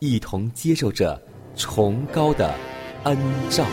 一同接受着崇高的恩照。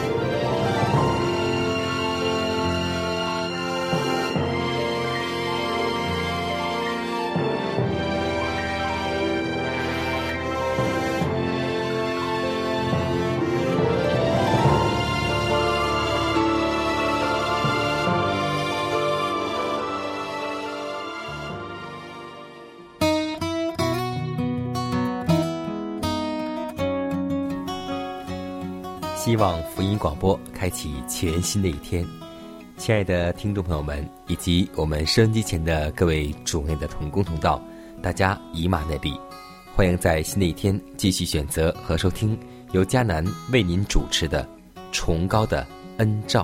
广播开启全新的一天，亲爱的听众朋友们，以及我们收音机前的各位主内的同工同道，大家以马内利，欢迎在新的一天继续选择和收听由迦南为您主持的《崇高的恩照》。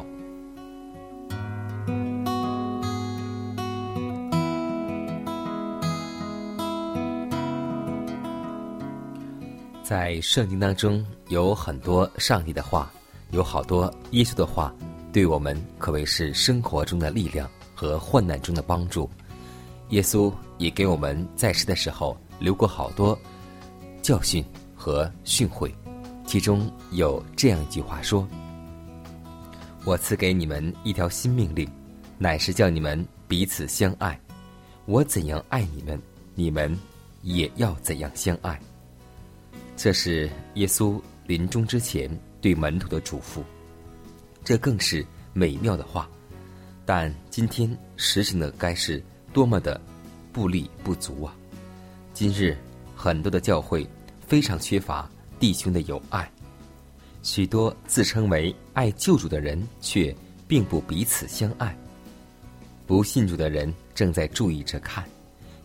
在圣经当中有很多上帝的话，有好多耶稣的话，对我们可谓是生活中的力量和患难中的帮助。耶稣也给我们在世的时候留过好多教训和训诲，其中有这样一句话说：“我赐给你们一条新命令，乃是叫你们彼此相爱。我怎样爱你们，你们也要怎样相爱。”这是耶稣临终之前对门徒的嘱咐，这更是美妙的话。但今天实行的该是多么的不力不足啊！今日很多的教会非常缺乏弟兄的友爱，许多自称为爱救主的人，却并不彼此相爱。不信主的人正在注意着看，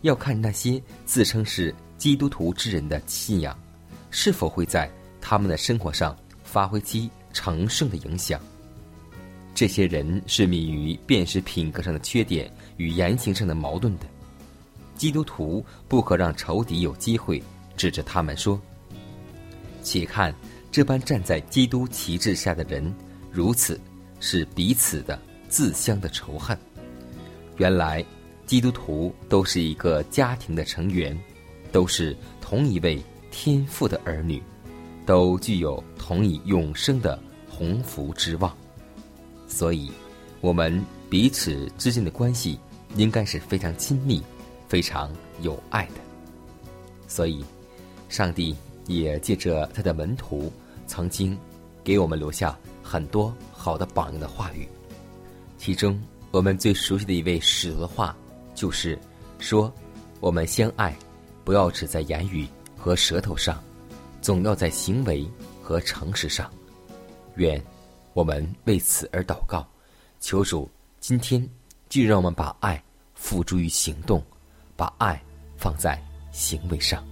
要看那些自称是基督徒之人的信仰。是否会在他们的生活上发挥其成圣的影响？这些人是迷于辨识品格上的缺点与言行上的矛盾的。基督徒不可让仇敌有机会指着他们说：“且看这般站在基督旗帜下的人，如此是彼此的自相的仇恨。”原来，基督徒都是一个家庭的成员，都是同一位。天父的儿女，都具有同以永生的鸿福之望，所以，我们彼此之间的关系应该是非常亲密、非常有爱的。所以，上帝也借着他的门徒，曾经给我们留下很多好的榜样的话语。其中，我们最熟悉的一位使徒的话，就是说：“我们相爱，不要只在言语。”和舌头上，总要在行为和诚实上。愿我们为此而祷告，求主今天就让我们把爱付诸于行动，把爱放在行为上。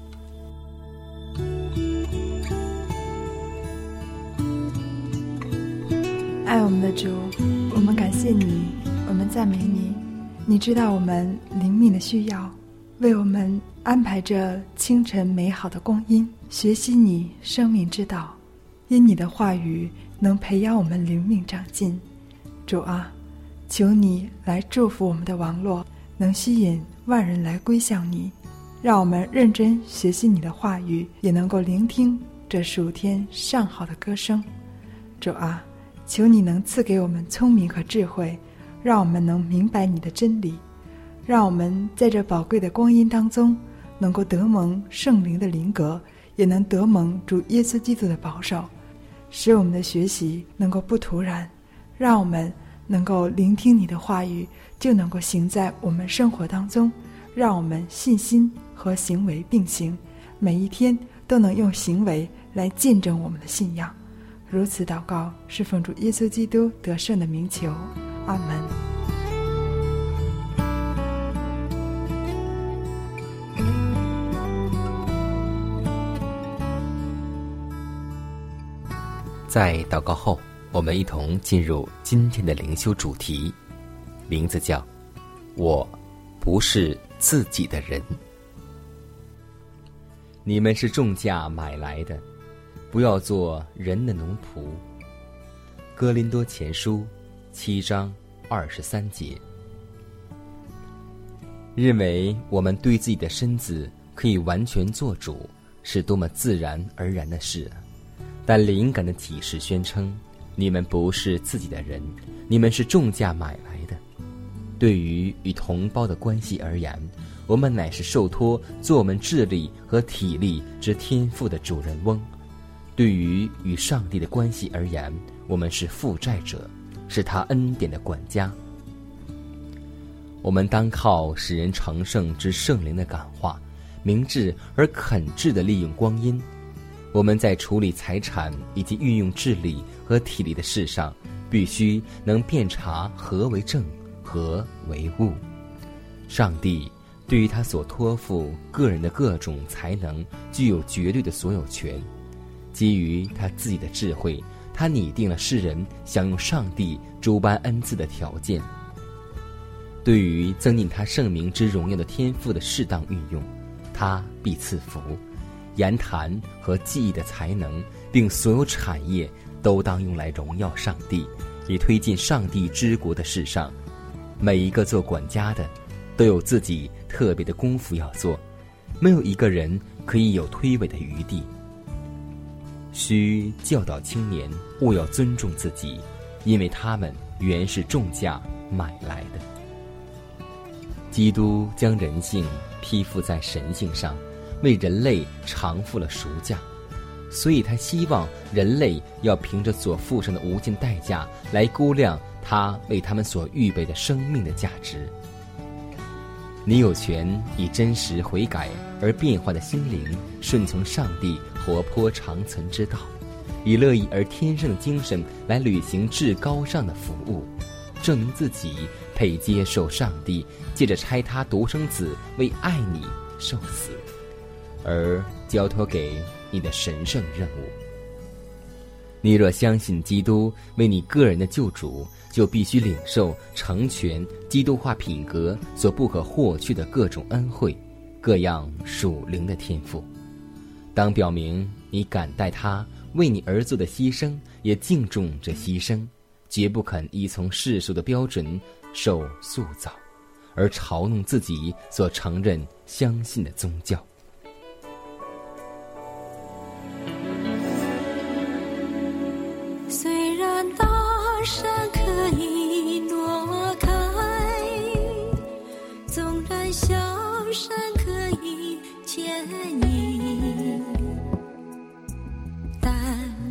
爱我们的主，我们感谢你，我们赞美你。你知道我们灵敏的需要。为我们安排着清晨美好的光阴，学习你生命之道，因你的话语能培养我们灵命长进。主啊，求你来祝福我们的网络，能吸引万人来归向你，让我们认真学习你的话语，也能够聆听这数天上好的歌声。主啊，求你能赐给我们聪明和智慧，让我们能明白你的真理，让我们在这宝贵的光阴当中，能够得蒙圣灵的灵格，也能得蒙主耶稣基督的保守，使我们的学习能够不突然，让我们能够聆听你的话语，就能够行在我们生活当中，让我们信心和行为并行，每一天都能用行为来见证我们的信仰。如此祷告，是奉主耶稣基督得胜的名求，阿门。在祷告后，我们一同进入今天的灵修主题，名字叫“我不是自己的人”。你们是重价买来的。不要做人的奴仆。哥林多前书七章二十三节，认为我们对自己的身子可以完全做主，是多么自然而然的事啊。但灵感的启示宣称，你们不是自己的人，你们是重价买来的。对于与同胞的关系而言，我们乃是受托做我们智力和体力之天赋的主人翁。对于与上帝的关系而言，我们是负债者，是他恩典的管家。我们当靠使人成圣之圣灵的感化，明智而肯智的利用光阴。我们在处理财产以及运用智力和体力的事上，必须能辨察何为正，何为误。上帝对于他所托付个人的各种才能，具有绝对的所有权。基于他自己的智慧，他拟定了世人享用上帝诸般恩赐的条件。对于增进他圣名之荣耀的天赋的适当运用，他必赐福。言谈和记忆的才能，并所有产业，都当用来荣耀上帝，以推进上帝之国的事上。每一个做管家的，都有自己特别的功夫要做，没有一个人可以有推诿的余地。需教导青年勿要尊重自己，因为他们原是重价买来的。基督将人性披附在神性上，为人类偿付了赎价，所以他希望人类要凭着所付上的无尽代价来估量他为他们所预备的生命的价值。你有权以真实悔改而变化的心灵顺从上帝。活泼长存之道，以乐意而天生的精神来履行至高尚的服务，证明自己配接受上帝借着拆他独生子为爱你受死，而交托给你的神圣任务。你若相信基督为你个人的救主，就必须领受成全基督化品格所不可或缺的各种恩惠，各样属灵的天赋。当表明你感戴他为你而做的牺牲，也敬重这牺牲，绝不肯依从世俗的标准受塑造，而嘲弄自己所承认相信的宗教。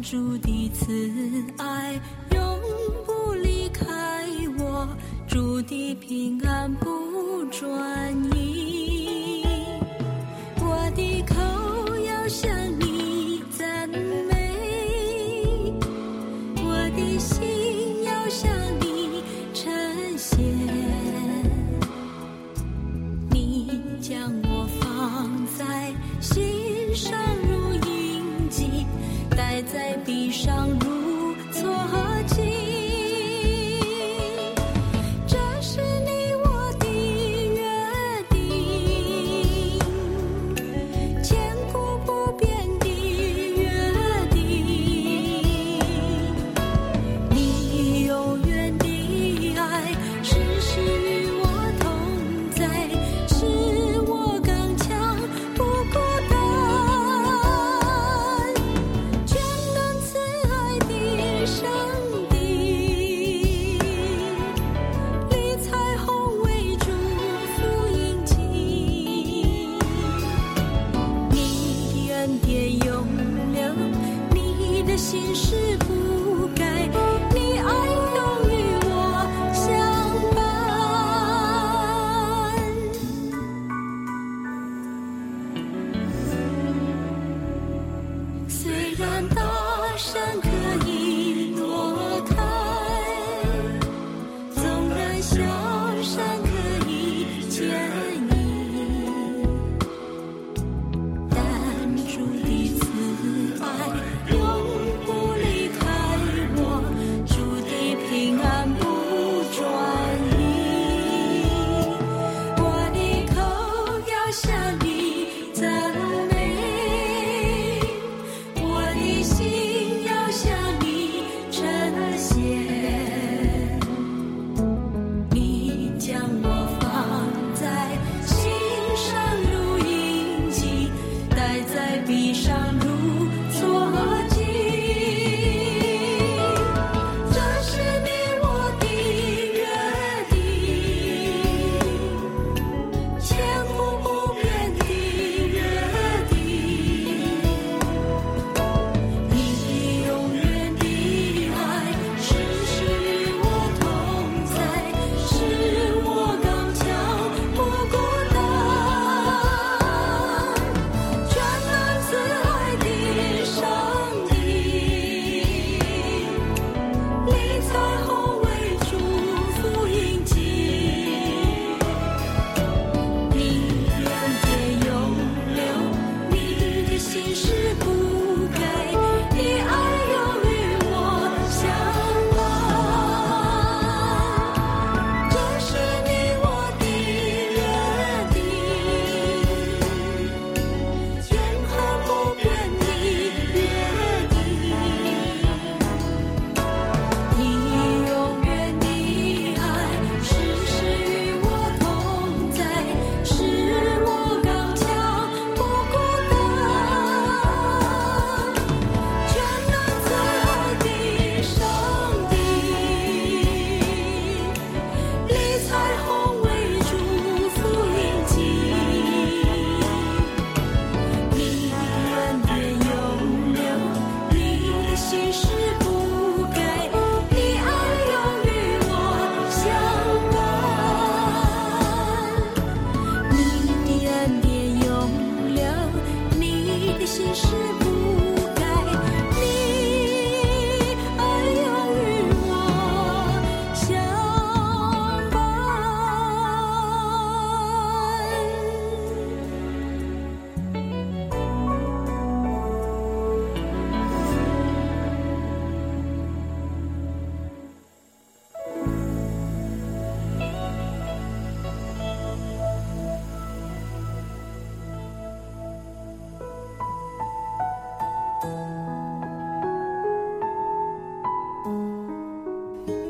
主的慈爱永不离开我，主的平安不转移，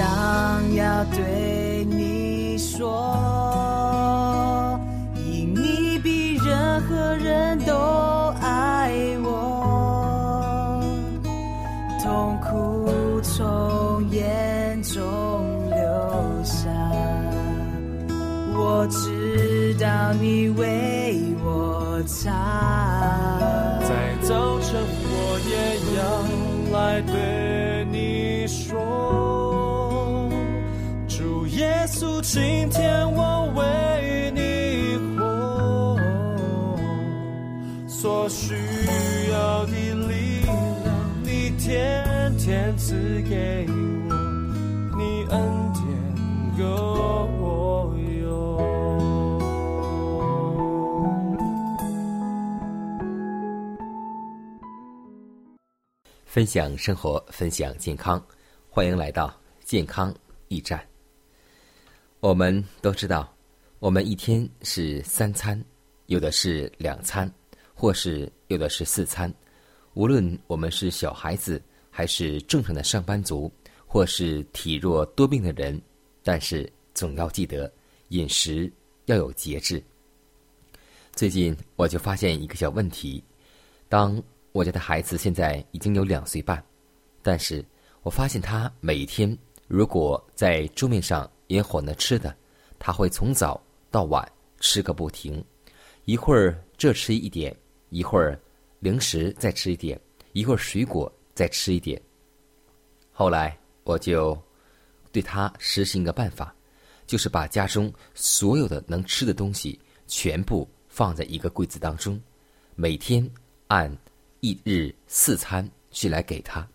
想。要对你说，因你比任何人都爱我，痛苦从眼中流下，我知道你为我擦。今天我为你活，所需要的力量，你天天赐给我，你恩典够用。分享生活，分享健康，欢迎来到健康驿站。我们都知道，我们一天是三餐，有的是两餐，或是有的是四餐。无论我们是小孩子，还是正常的上班族，或是体弱多病的人，但是总要记得饮食要有节制。最近我就发现一个小问题，当我家的孩子现在已经有两岁半，但是我发现他每天如果在桌面上也混了吃的，他会从早到晚吃个不停，一会儿这吃一点，一会儿零食再吃一点，一会儿水果再吃一点。后来我就对他实行一个办法，就是把家中所有的能吃的东西全部放在一个柜子当中，每天按一日四餐去来给他。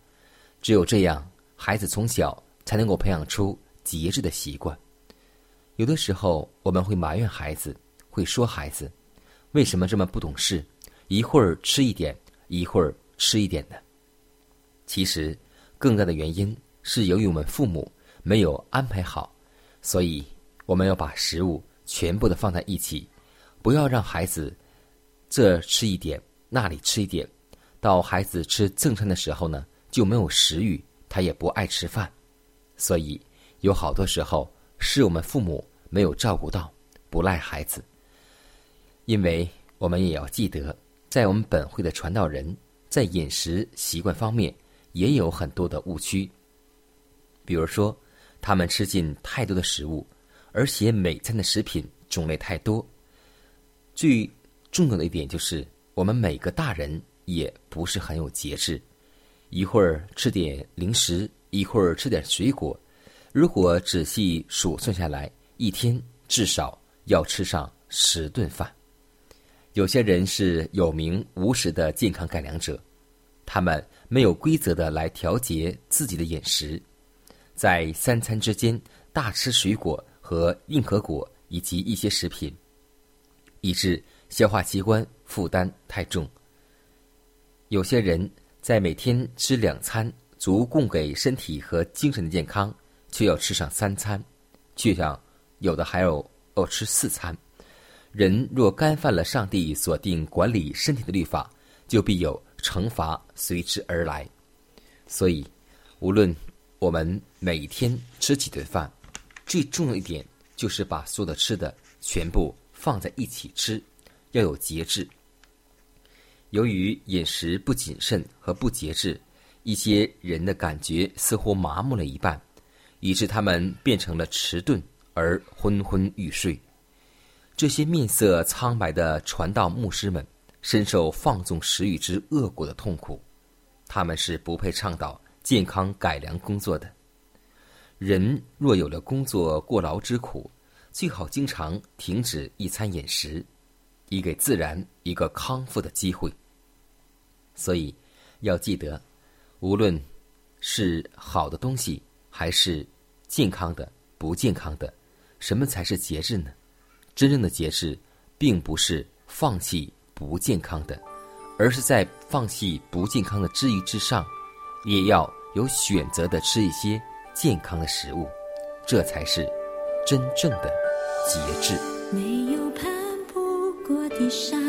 只有这样，孩子从小才能够培养出节制的习惯。有的时候我们会埋怨孩子，会说孩子为什么这么不懂事，一会儿吃一点，一会儿吃一点的。其实，更大的原因是由于我们父母没有安排好，所以我们要把食物全部的放在一起，不要让孩子这吃一点，那里吃一点。到孩子吃正餐的时候呢，就没有食欲，他也不爱吃饭，所以有好多时候是我们父母没有照顾到，不赖孩子。因为我们也要记得，在我们本会的传道人，在饮食习惯方面也有很多的误区。比如说，他们吃进太多的食物，而且每餐的食品种类太多。最重要的一点就是，我们每个大人也不是很有节制，一会儿吃点零食，一会儿吃点水果。如果仔细数算下来，一天至少要吃上十顿饭。有些人是有名无实的健康改良者，他们没有规则的来调节自己的饮食，在三餐之间大吃水果和硬壳果以及一些食品，以致消化器官负担太重。有些人在每天吃两餐，足供给身体和精神的健康，却要吃上三餐，却像有的还有要吃四餐。人若干犯了上帝所定管理身体的律法，就必有惩罚随之而来。所以，无论我们每天吃几顿饭，最重要一点就是把所有的吃的全部放在一起吃，要有节制。由于饮食不谨慎和不节制，一些人的感觉似乎麻木了一半，以致他们变成了迟钝而昏昏欲睡。这些面色苍白的传道牧师们，深受放纵食欲之恶果的痛苦，他们是不配倡导健康改良工作的。人若有了工作过劳之苦，最好经常停止一餐饮食，以给自然一个康复的机会。所以，要记得，无论是好的东西，还是健康的、不健康的，什么才是节制呢？真正的节制，并不是放弃不健康的，而是在放弃不健康的之余之上，也要有选择的吃一些健康的食物，这才是真正的节制。没有攀不过的山，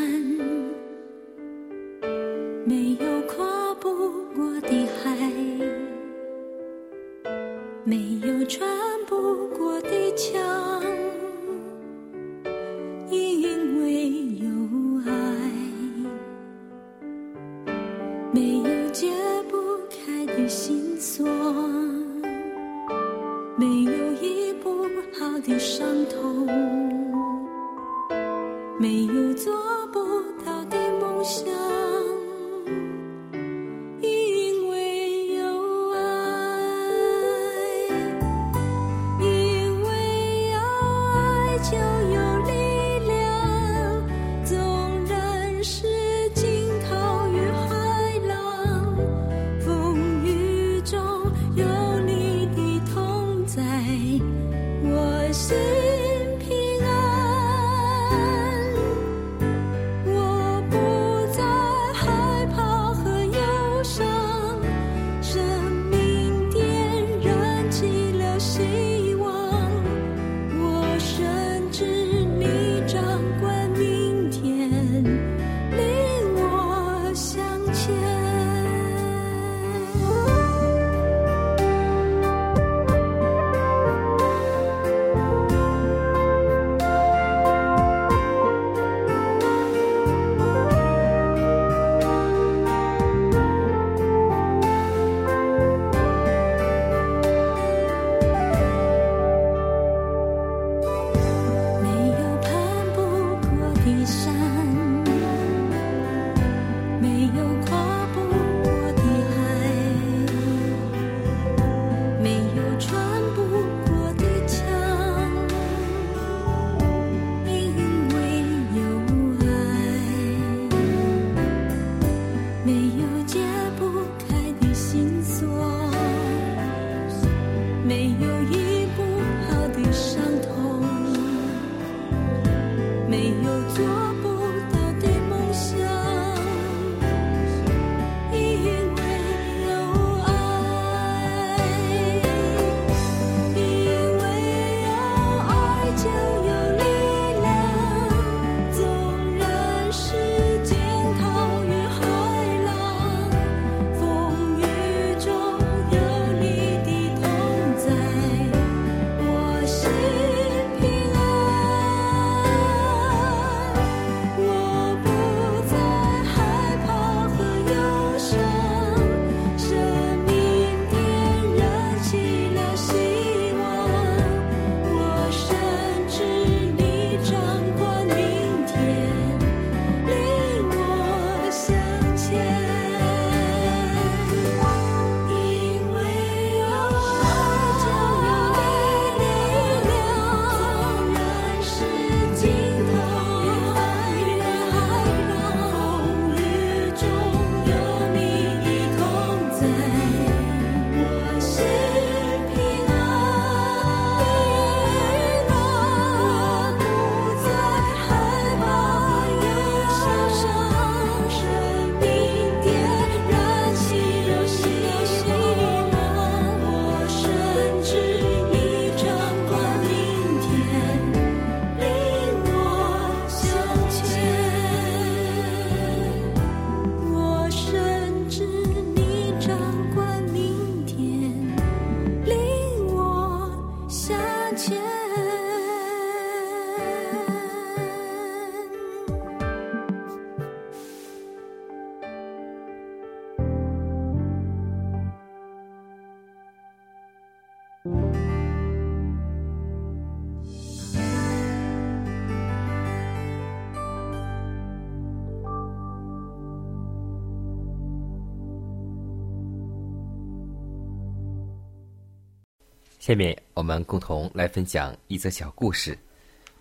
下面我们共同来分享一则小故事，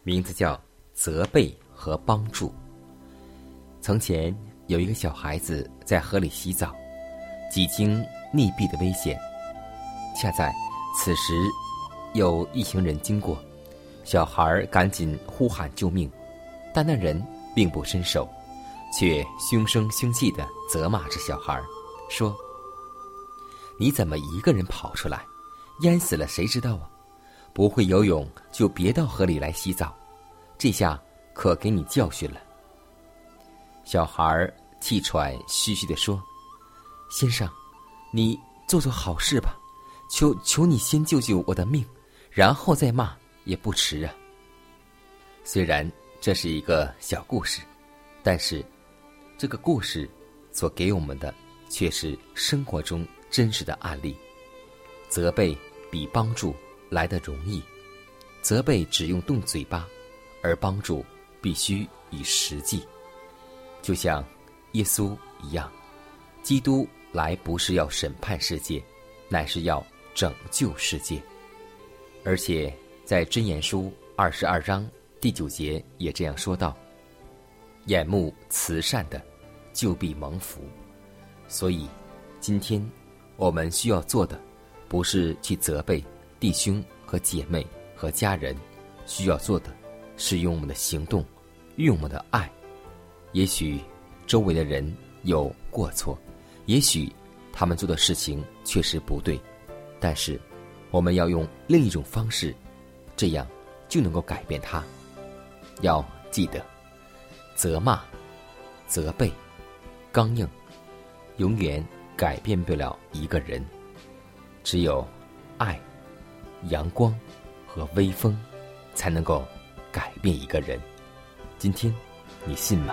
名字叫《责备和帮助》。从前有一个小孩子在河里洗澡，几经溺毙的危险。恰在此时，有一行人经过，小孩赶紧呼喊救命，但那人并不伸手，却凶声凶气的责骂着小孩，说：“你怎么一个人跑出来？淹死了谁知道啊？不会游泳就别到河里来洗澡，这下可给你教训了。”小孩气喘吁吁地说：“先生，你做做好事吧，求求你先救救我的命，然后再骂也不迟啊。虽然这是一个小故事，但是这个故事所给我们的却是生活中真实的案例。责备比帮助来得容易，责备只用动嘴巴，而帮助必须以实际。就像耶稣一样，基督来不是要审判世界，乃是要拯救世界。而且在箴言书二十二章第九节也这样说道：“眼目慈善的，就必蒙福。”所以，今天我们需要做的，不是去责备弟兄和姐妹和家人，需要做的，是用我们的行动，用我们的爱。也许周围的人有过错，也许他们做的事情确实不对，但是我们要用另一种方式，这样就能够改变他。要记得，责骂、责备、刚硬，永远改变不了一个人。只有爱、阳光和微风，才能够改变一个人。今天，你信吗？